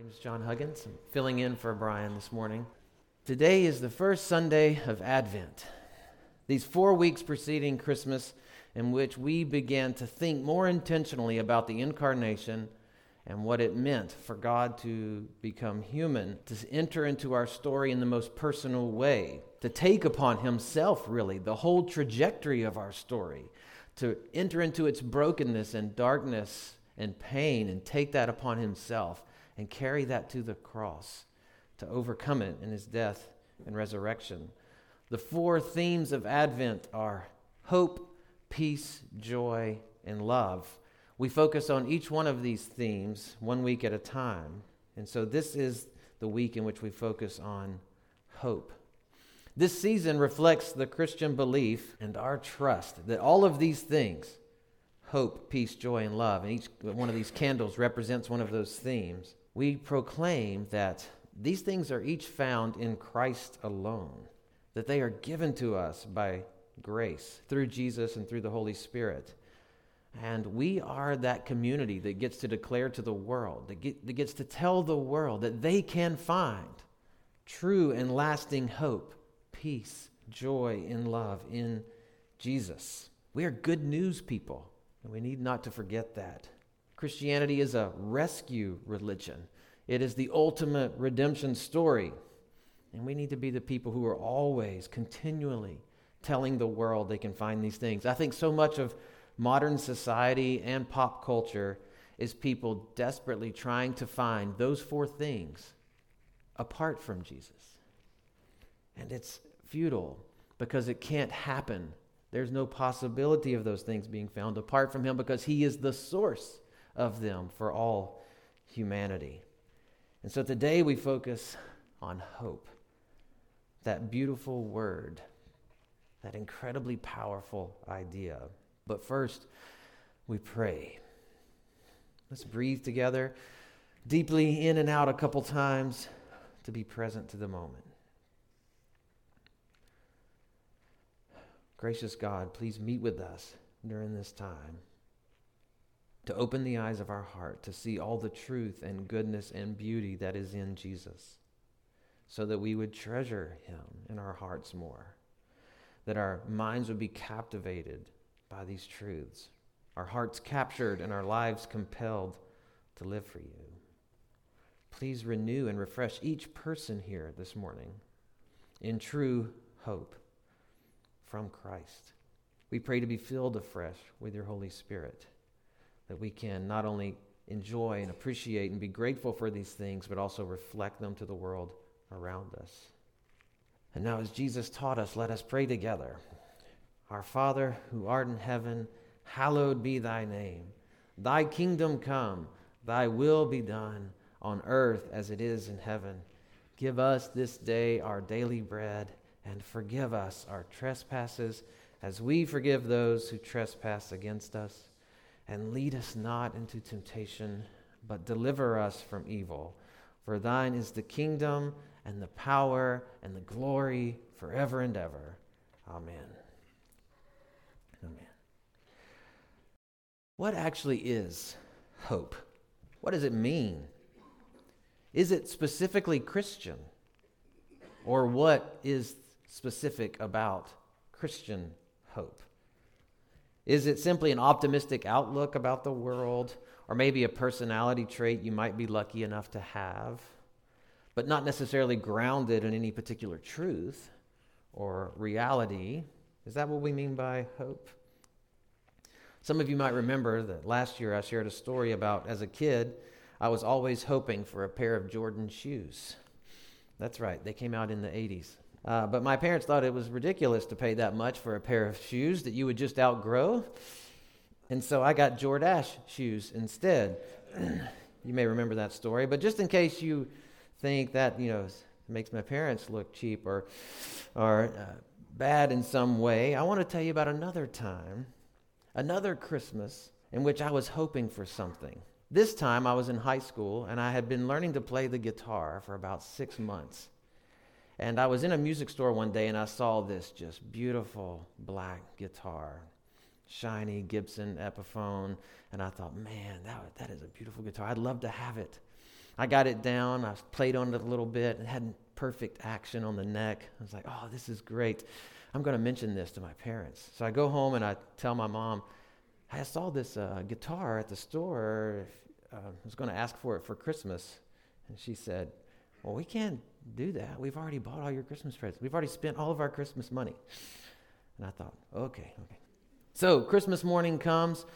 name is John Huggins. I'm filling in for Brian this morning. Today is the first Sunday of Advent. These four weeks preceding Christmas, in which we began to think more intentionally about the incarnation and what it meant for God to become human, to enter into our story in the most personal way, to take upon Himself, really, the whole trajectory of our story, to enter into its brokenness and darkness and pain and take that upon Himself and carry that to the cross to overcome it in his death and resurrection. The four themes of Advent are hope, peace, joy, and love. We focus on each one of these themes one week at a time. And so this is the week in which we focus on hope. This season reflects the Christian belief and our trust that all of these things hope, peace, joy, and love and each one of these candles represents one of those themes we proclaim that these things are each found in Christ alone, that they are given to us by grace through Jesus and through the Holy Spirit. And we are that community that gets to declare to the world, that, get, that gets to tell the world that they can find true and lasting hope, peace, joy, and love in Jesus. We are good news people, and we need not to forget that. Christianity is a rescue religion, it is the ultimate redemption story. And we need to be the people who are always, continually telling the world they can find these things. I think so much of modern society and pop culture is people desperately trying to find those four things apart from Jesus. And it's futile because it can't happen. There's no possibility of those things being found apart from Him because He is the source of them for all humanity. And so today we focus on hope, that beautiful word, that incredibly powerful idea. But first, we pray. Let's breathe together, deeply in and out a couple times to be present to the moment. Gracious God, please meet with us during this time to open the eyes of our heart to see all the truth and goodness and beauty that is in Jesus, so that we would treasure him in our hearts more, that our minds would be captivated by these truths, our hearts captured and our lives compelled to live for you. Please renew and refresh each person here this morning in true hope from Christ. We pray to be filled afresh with your Holy Spirit that we can not only enjoy and appreciate and be grateful for these things, but also reflect them to the world around us. And now, as Jesus taught us, let us pray together. Our Father, who art in heaven, hallowed be thy name. Thy kingdom come, thy will be done on earth as it is in heaven. Give us this day our daily bread, and forgive us our trespasses as we forgive those who trespass against us and lead us not into temptation, but deliver us from evil. For thine is the kingdom and the power and the glory forever and ever. Amen. Amen. What actually is hope? What does it mean? Is it specifically Christian? Or what is specific about Christian hope? Is it simply an optimistic outlook about the world, or maybe a personality trait you might be lucky enough to have, but not necessarily grounded in any particular truth or reality? Is that what we mean by hope? Some of you might remember that last year I shared a story about as a kid, I was always hoping for a pair of Jordan shoes. That's right, they came out in the 80s. Uh, but my parents thought it was ridiculous to pay that much for a pair of shoes that you would just outgrow. And so I got Jordache shoes instead. you may remember that story, but just in case you think that, you know, makes my parents look cheap or, or uh, bad in some way, I want to tell you about another time, another Christmas in which I was hoping for something. This time I was in high school and I had been learning to play the guitar for about six months. And I was in a music store one day and I saw this just beautiful black guitar, shiny Gibson Epiphone. And I thought, man, that, that is a beautiful guitar. I'd love to have it. I got it down. I played on it a little bit and had perfect action on the neck. I was like, oh, this is great. I'm going to mention this to my parents. So I go home and I tell my mom, I saw this uh, guitar at the store. Uh, I was going to ask for it for Christmas. And she said, Well, we can't do that. We've already bought all your Christmas presents. We've already spent all of our Christmas money. And I thought, okay, okay. So Christmas morning comes.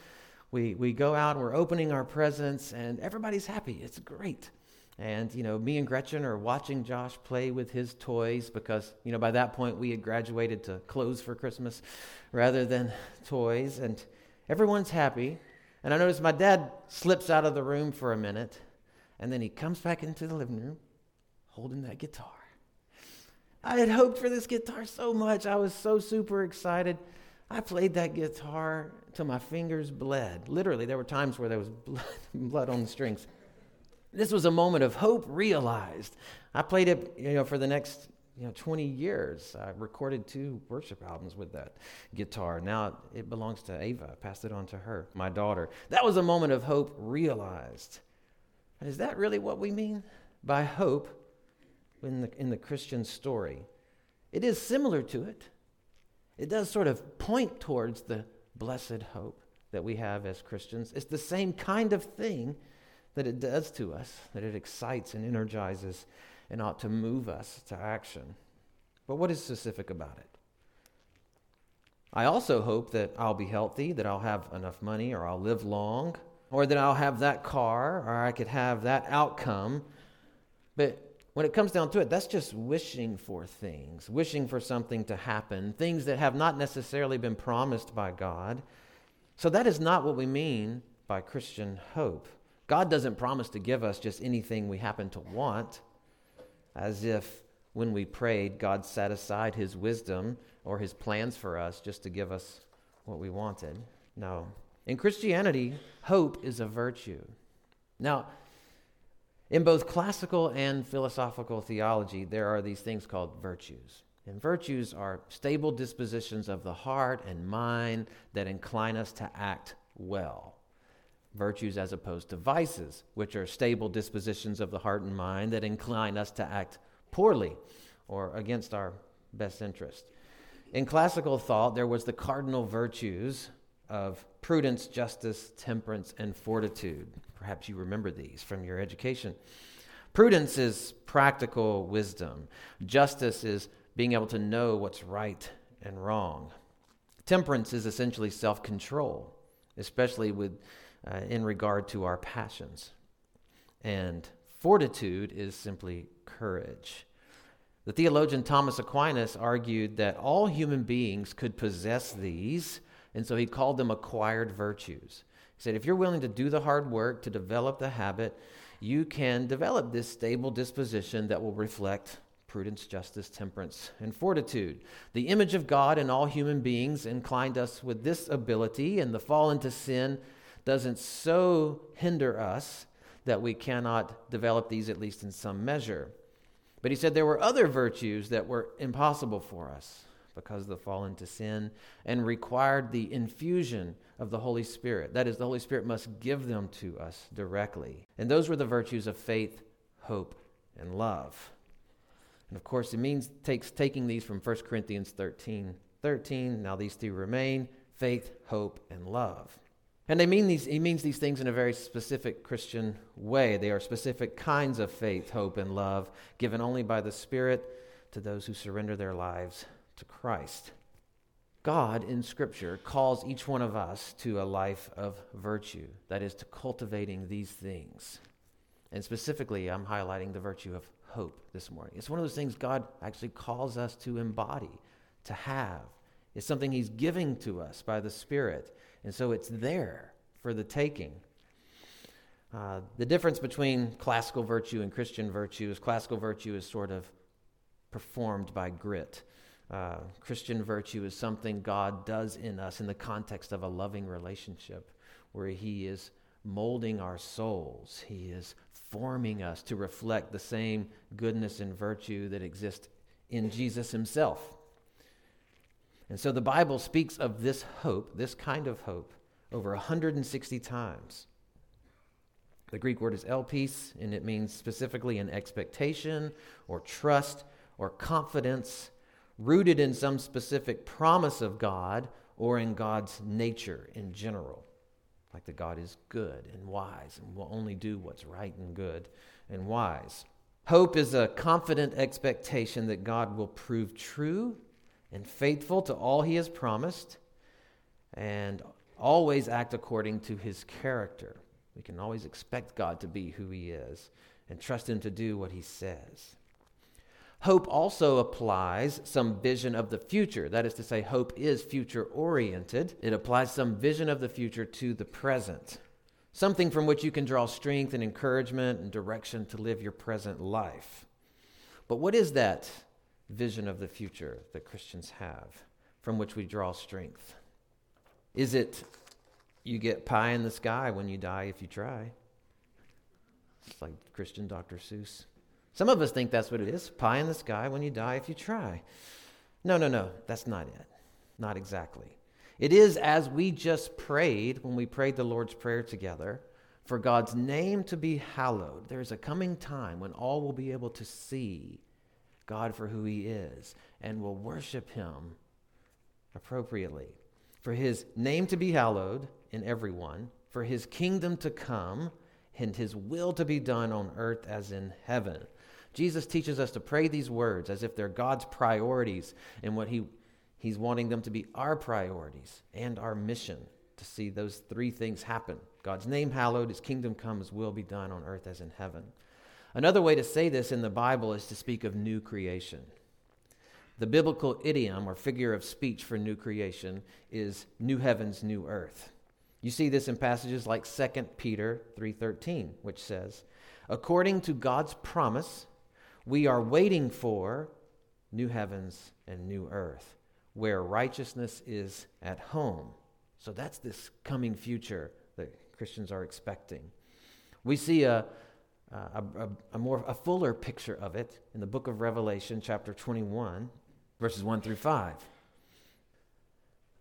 We, we go out we're opening our presents, and everybody's happy. It's great. And, you know, me and Gretchen are watching Josh play with his toys because, you know, by that point we had graduated to clothes for Christmas rather than toys. And everyone's happy. And I notice my dad slips out of the room for a minute, and then he comes back into the living room holding that guitar. I had hoped for this guitar so much. I was so super excited. I played that guitar till my fingers bled. Literally, there were times where there was blood, blood on the strings. This was a moment of hope realized. I played it, you know, for the next you know 20 years. I recorded two worship albums with that guitar. Now it belongs to Ava. I passed it on to her, my daughter. That was a moment of hope realized. And is that really what we mean by hope in the, in the Christian story? It is similar to it. It does sort of point towards the blessed hope that we have as Christians. It's the same kind of thing that it does to us, that it excites and energizes and ought to move us to action. But what is specific about it? I also hope that I'll be healthy, that I'll have enough money, or I'll live long, or that I'll have that car, or I could have that outcome. But when it comes down to it, that's just wishing for things, wishing for something to happen, things that have not necessarily been promised by God. So that is not what we mean by Christian hope. God doesn't promise to give us just anything we happen to want, as if when we prayed, God set aside his wisdom or his plans for us just to give us what we wanted. No. In Christianity, hope is a virtue. Now, in both classical and philosophical theology, there are these things called virtues. And virtues are stable dispositions of the heart and mind that incline us to act well virtues as opposed to vices, which are stable dispositions of the heart and mind that incline us to act poorly or against our best interest. In classical thought, there was the cardinal virtues of prudence, justice, temperance, and fortitude. Perhaps you remember these from your education. Prudence is practical wisdom. Justice is being able to know what's right and wrong. Temperance is essentially self control, especially with uh, in regard to our passions. And fortitude is simply courage. The theologian Thomas Aquinas argued that all human beings could possess these, and so he called them acquired virtues. He said, if you're willing to do the hard work to develop the habit, you can develop this stable disposition that will reflect prudence, justice, temperance, and fortitude. The image of God in all human beings inclined us with this ability, and the fall into sin doesn't so hinder us that we cannot develop these at least in some measure. But he said there were other virtues that were impossible for us because of the fall into sin and required the infusion of the Holy Spirit. That is, the Holy Spirit must give them to us directly. And those were the virtues of faith, hope, and love. And of course, it means takes taking these from 1 Corinthians 13 13. Now these three remain faith, hope, and love. And they mean these, he means these things in a very specific Christian way. They are specific kinds of faith, hope, and love given only by the Spirit to those who surrender their lives to Christ. God in Scripture calls each one of us to a life of virtue, that is, to cultivating these things. And specifically, I'm highlighting the virtue of hope this morning. It's one of those things God actually calls us to embody, to have. It's something He's giving to us by the Spirit. And so it's there for the taking. Uh, the difference between classical virtue and Christian virtue is classical virtue is sort of performed by grit. Uh, Christian virtue is something God does in us in the context of a loving relationship where He is molding our souls. He is forming us to reflect the same goodness and virtue that exist in Jesus Himself. And so the Bible speaks of this hope, this kind of hope, over 160 times. The Greek word is elpis, and it means specifically an expectation or trust or confidence rooted in some specific promise of God or in God's nature in general. Like that God is good and wise and will only do what's right and good and wise. Hope is a confident expectation that God will prove true and faithful to all he has promised and always act according to his character. We can always expect God to be who he is and trust him to do what he says. Hope also applies some vision of the future. That is to say, hope is future oriented. It applies some vision of the future to the present, something from which you can draw strength and encouragement and direction to live your present life. But what is that vision of the future that Christians have from which we draw strength? Is it you get pie in the sky when you die if you try? It's like Christian Dr. Seuss. Some of us think that's what it is pie in the sky when you die if you try. No, no, no, that's not it. Not exactly. It is as we just prayed when we prayed the Lord's Prayer together for God's name to be hallowed. There's a coming time when all will be able to see God for who He is and will worship Him appropriately. For His name to be hallowed in everyone, for His kingdom to come, and His will to be done on earth as in heaven. Jesus teaches us to pray these words as if they're God's priorities and what he, He's wanting them to be our priorities and our mission to see those three things happen God's name hallowed, His kingdom come, His will be done on earth as in heaven. Another way to say this in the Bible is to speak of new creation. The biblical idiom or figure of speech for new creation is new heavens, new earth. You see this in passages like 2 Peter 3:13, which says, "According to God's promise, we are waiting for new heavens and new earth where righteousness is at home. So that's this coming future that Christians are expecting. We see a, a, a, a, more a fuller picture of it in the book of Revelation, chapter 21, verses 1 through 5.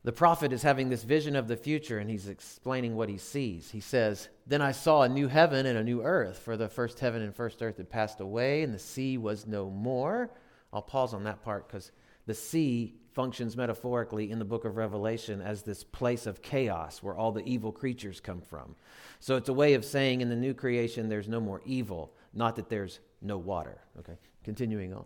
The prophet is having this vision of the future and he's explaining what he sees. He says, Then I saw a new heaven and a new earth, for the first heaven and first earth had passed away, and the sea was no more. I'll pause on that part because the sea functions metaphorically in the book of Revelation as this place of chaos where all the evil creatures come from. So it's a way of saying in the new creation there's no more evil, not that there's no water. Okay, continuing on.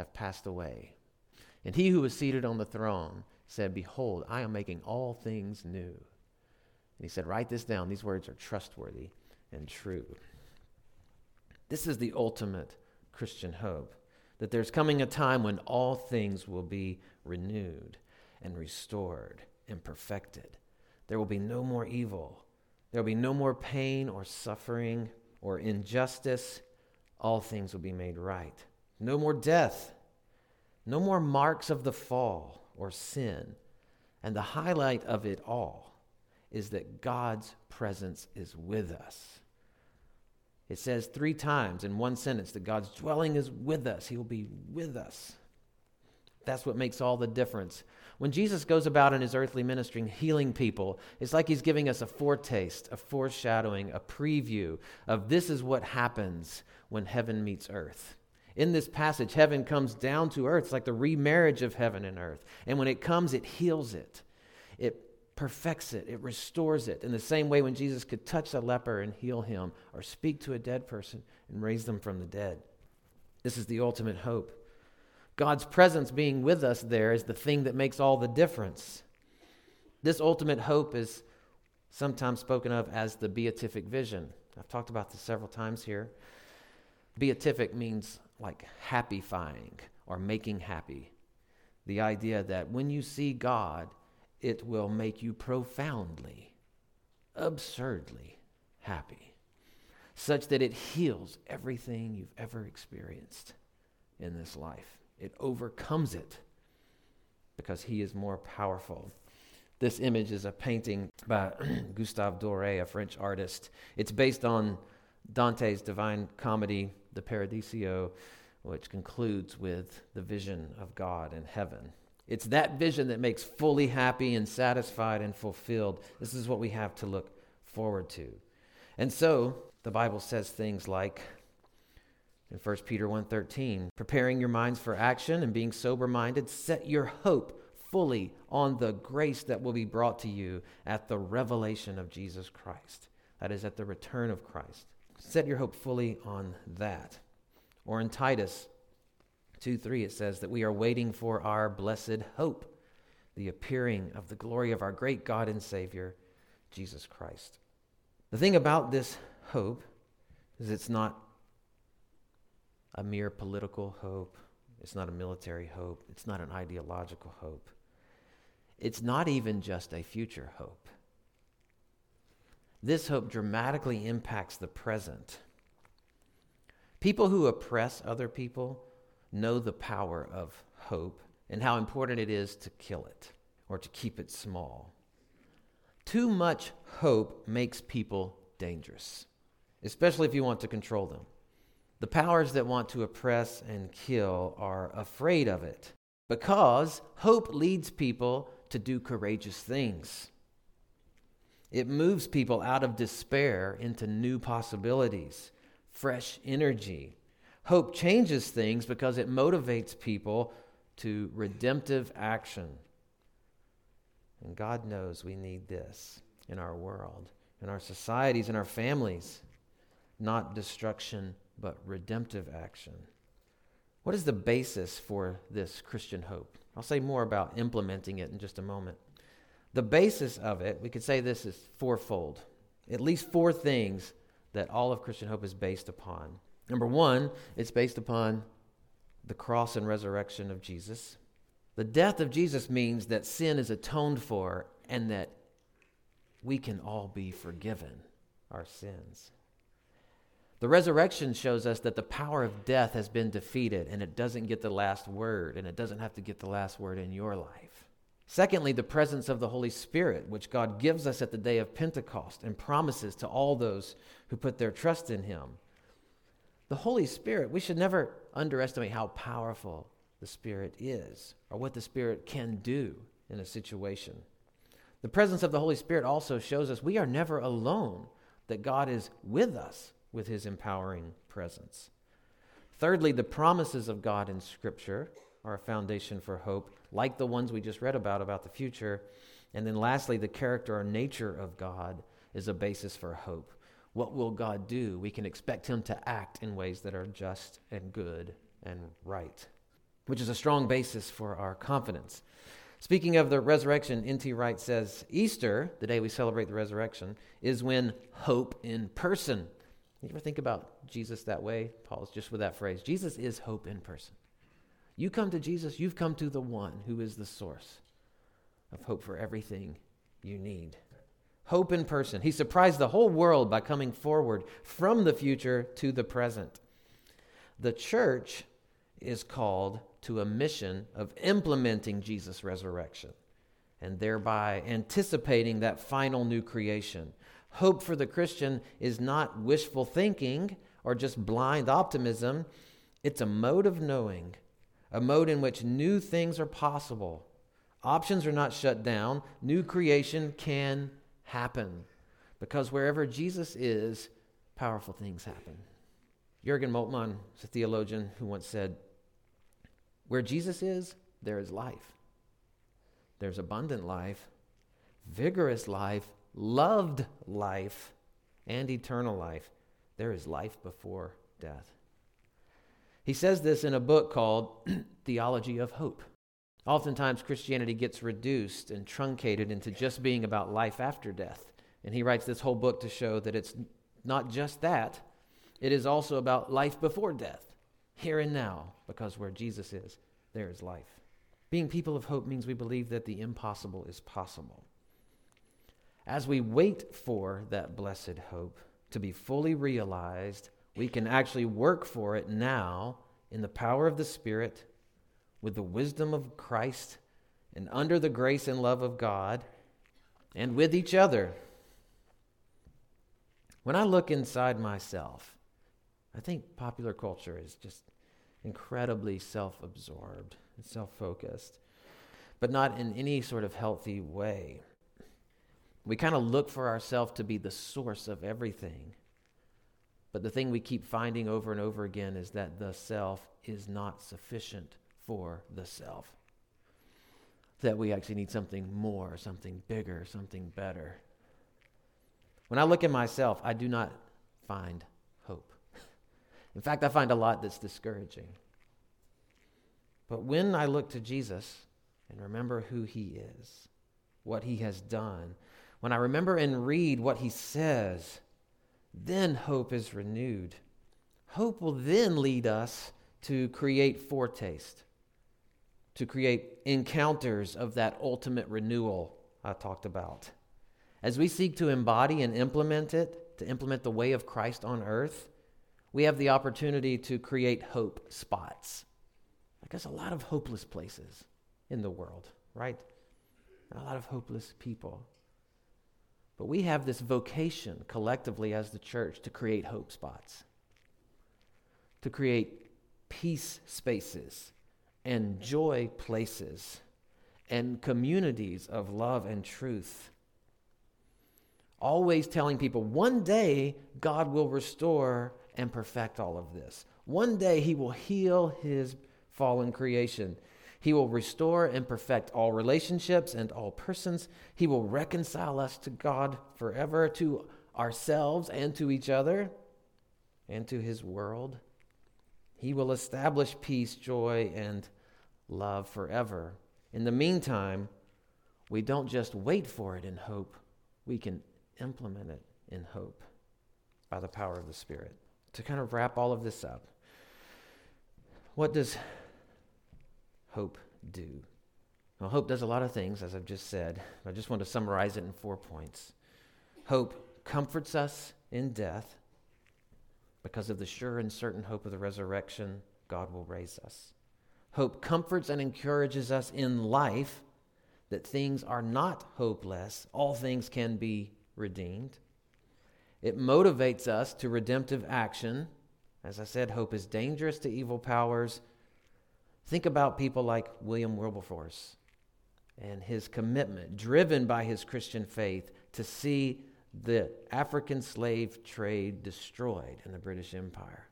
have passed away. And he who was seated on the throne said, Behold, I am making all things new. And he said, Write this down. These words are trustworthy and true. This is the ultimate Christian hope that there's coming a time when all things will be renewed and restored and perfected. There will be no more evil. There will be no more pain or suffering or injustice. All things will be made right. No more death. No more marks of the fall or sin. And the highlight of it all is that God's presence is with us. It says three times in one sentence that God's dwelling is with us. He will be with us. That's what makes all the difference. When Jesus goes about in his earthly ministry healing people, it's like he's giving us a foretaste, a foreshadowing, a preview of this is what happens when heaven meets earth. In this passage, heaven comes down to earth. It's like the remarriage of heaven and earth. And when it comes, it heals it, it perfects it, it restores it. In the same way, when Jesus could touch a leper and heal him, or speak to a dead person and raise them from the dead. This is the ultimate hope. God's presence being with us there is the thing that makes all the difference. This ultimate hope is sometimes spoken of as the beatific vision. I've talked about this several times here. Beatific means like happifying or making happy. The idea that when you see God, it will make you profoundly, absurdly happy. such that it heals everything you've ever experienced in this life. It overcomes it because he is more powerful. This image is a painting by Gustave Doré, a French artist. It's based on Dante's Divine Comedy, the Paradiso, which concludes with the vision of God in heaven. It's that vision that makes fully happy and satisfied and fulfilled. This is what we have to look forward to. And so, the Bible says things like in 1 Peter 1:13, preparing your minds for action and being sober-minded, set your hope fully on the grace that will be brought to you at the revelation of Jesus Christ. That is, at the return of Christ. Set your hope fully on that. Or in Titus 2 3, it says that we are waiting for our blessed hope, the appearing of the glory of our great God and Savior, Jesus Christ. The thing about this hope is it's not a mere political hope. It's not a military hope. It's not an ideological hope. It's not even just a future hope. This hope dramatically impacts the present. People who oppress other people know the power of hope and how important it is to kill it or to keep it small. Too much hope makes people dangerous, especially if you want to control them. The powers that want to oppress and kill are afraid of it because hope leads people to do courageous things. It moves people out of despair into new possibilities, fresh energy. Hope changes things because it motivates people to redemptive action. And God knows we need this in our world, in our societies, in our families. Not destruction, but redemptive action. What is the basis for this Christian hope? I'll say more about implementing it in just a moment. The basis of it, we could say this is fourfold. At least four things that all of Christian hope is based upon. Number one, it's based upon the cross and resurrection of Jesus. The death of Jesus means that sin is atoned for and that we can all be forgiven our sins. The resurrection shows us that the power of death has been defeated and it doesn't get the last word, and it doesn't have to get the last word in your life. Secondly, the presence of the Holy Spirit, which God gives us at the day of Pentecost and promises to all those who put their trust in Him. The Holy Spirit, we should never underestimate how powerful the Spirit is or what the Spirit can do in a situation. The presence of the Holy Spirit also shows us we are never alone, that God is with us with his empowering presence. Thirdly, the promises of God in Scripture are a foundation for hope, like the ones we just read about about the future. And then lastly, the character or nature of God is a basis for hope. What will God do? We can expect him to act in ways that are just and good and right, which is a strong basis for our confidence. Speaking of the resurrection, N.T. Wright says Easter, the day we celebrate the resurrection, is when hope in person you ever think about Jesus that way? Paul's just with that phrase. Jesus is hope in person. You come to Jesus, you've come to the one who is the source of hope for everything you need. Hope in person. He surprised the whole world by coming forward from the future to the present. The church is called to a mission of implementing Jesus' resurrection and thereby anticipating that final new creation Hope for the Christian is not wishful thinking or just blind optimism, it's a mode of knowing, a mode in which new things are possible. Options are not shut down, new creation can happen. Because wherever Jesus is, powerful things happen. Jurgen Moltmann is a theologian who once said, Where Jesus is, there is life. There's abundant life, vigorous life, loved life and eternal life. There is life before death. He says this in a book called Theology of Hope. Oftentimes, Christianity gets reduced and truncated into just being about life after death. And he writes this whole book to show that it's not just that, it is also about life before death, here and now, because where Jesus is, there is life. Being people of hope means we believe that the impossible is possible. As we wait for that blessed hope, to be fully realized, we can actually work for it now in the power of the Spirit, with the wisdom of Christ, and under the grace and love of God, and with each other. When I look inside myself, I think popular culture is just incredibly self absorbed and self focused, but not in any sort of healthy way. We kind of look for ourselves to be the source of everything. But the thing we keep finding over and over again is that the self is not sufficient for the self. That we actually need something more, something bigger, something better. When I look at myself, I do not find hope. In fact, I find a lot that's discouraging. But when I look to Jesus and remember who he is, what he has done, when I remember and read what he says, then hope is renewed. Hope will then lead us to create foretaste, to create encounters of that ultimate renewal I talked about. As we seek to embody and implement it, to implement the way of Christ on earth, we have the opportunity to create hope spots. Like there's a lot of hopeless places in the world, right? A lot of hopeless people. But we have this vocation collectively as the church to create hope spots, to create peace spaces and joy places and communities of love and truth always telling people one day God will restore and perfect all of this. One day he will heal his fallen creation. He will restore and perfect all relationships and all persons. He will reconcile us to God forever, to ourselves and to each other, and to his world. He will establish peace, joy, and love forever. In the meantime, we don't just wait for it in hope, we can implement it in hope by the power of the Spirit. To kind of wrap all of this up, what does hope do? Well, hope does a lot of things, as I've just said. I just want to summarize it in four points. Hope comforts us in death because of the sure and certain hope of the resurrection, God will raise us. Hope comforts and encourages us in life that things are not hopeless, all things can be redeemed. It motivates us to redemptive action. As I said, hope is dangerous to evil powers. Think about people like William Wilberforce and his commitment, driven by his Christian faith, to see the African slave trade destroyed in the British Empire.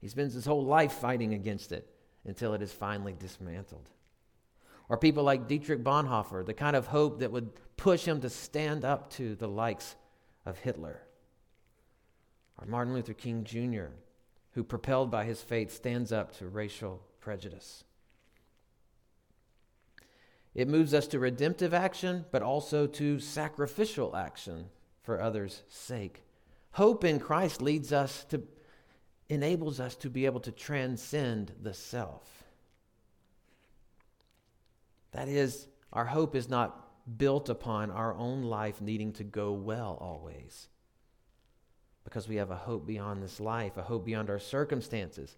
He spends his whole life fighting against it until it is finally dismantled. Or people like Dietrich Bonhoeffer, the kind of hope that would push him to stand up to the likes of Hitler. Or Martin Luther King Jr., who, propelled by his faith, stands up to racial prejudice. It moves us to redemptive action, but also to sacrificial action for others' sake. Hope in Christ leads us to, enables us to be able to transcend the self. That is, our hope is not built upon our own life needing to go well always. Because we have a hope beyond this life, a hope beyond our circumstances,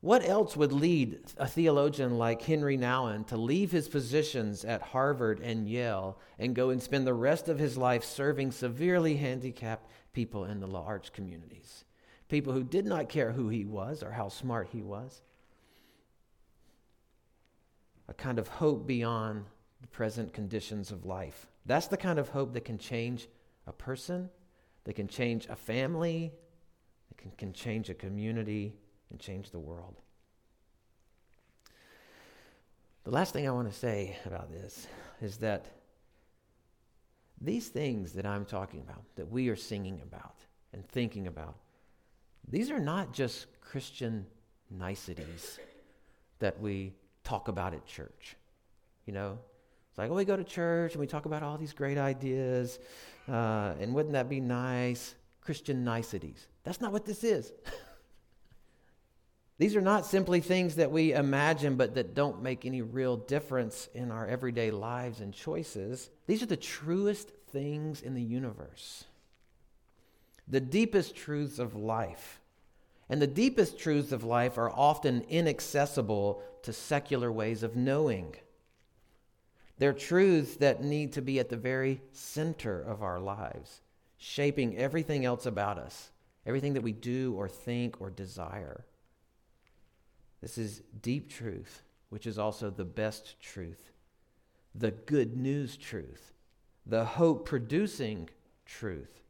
what else would lead a theologian like Henri Nouwen to leave his positions at Harvard and Yale and go and spend the rest of his life serving severely handicapped people in the L'Arche communities? People who did not care who he was or how smart he was. A kind of hope beyond the present conditions of life. That's the kind of hope that can change a person, that can change a family, that can, can change a community and change the world. The last thing I want to say about this is that these things that I'm talking about, that we are singing about and thinking about, these are not just Christian niceties that we talk about at church. You know, it's like, oh, we go to church and we talk about all these great ideas, uh, and wouldn't that be nice? Christian niceties. That's not what this is. These are not simply things that we imagine, but that don't make any real difference in our everyday lives and choices. These are the truest things in the universe. the deepest truths of life. And the deepest truths of life are often inaccessible to secular ways of knowing. They're truths that need to be at the very center of our lives, shaping everything else about us, everything that we do or think or desire. This is deep truth, which is also the best truth, the good news truth, the hope producing truth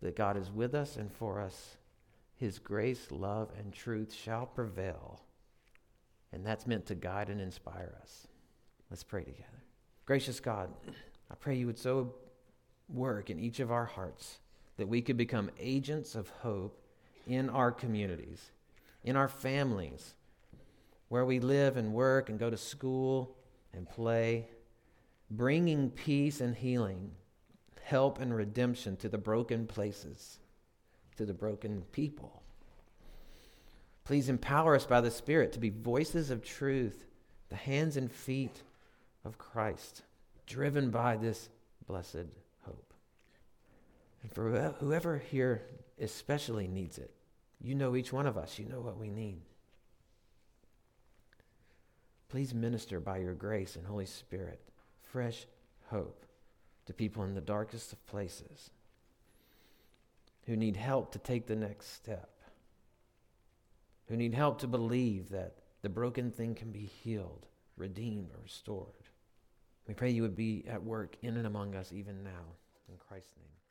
that God is with us and for us. His grace, love, and truth shall prevail. And that's meant to guide and inspire us. Let's pray together. Gracious God, I pray you would so work in each of our hearts that we could become agents of hope in our communities, in our families, where we live and work and go to school and play, bringing peace and healing help and redemption to the broken places, to the broken people. Please empower us by the Spirit to be voices of truth, the hands and feet of Christ, driven by this blessed hope. And for whoever here especially needs it, you know each one of us, you know what we need. Please minister by your grace and Holy Spirit fresh hope to people in the darkest of places who need help to take the next step, who need help to believe that the broken thing can be healed, redeemed, or restored. We pray you would be at work in and among us even now. In Christ's name.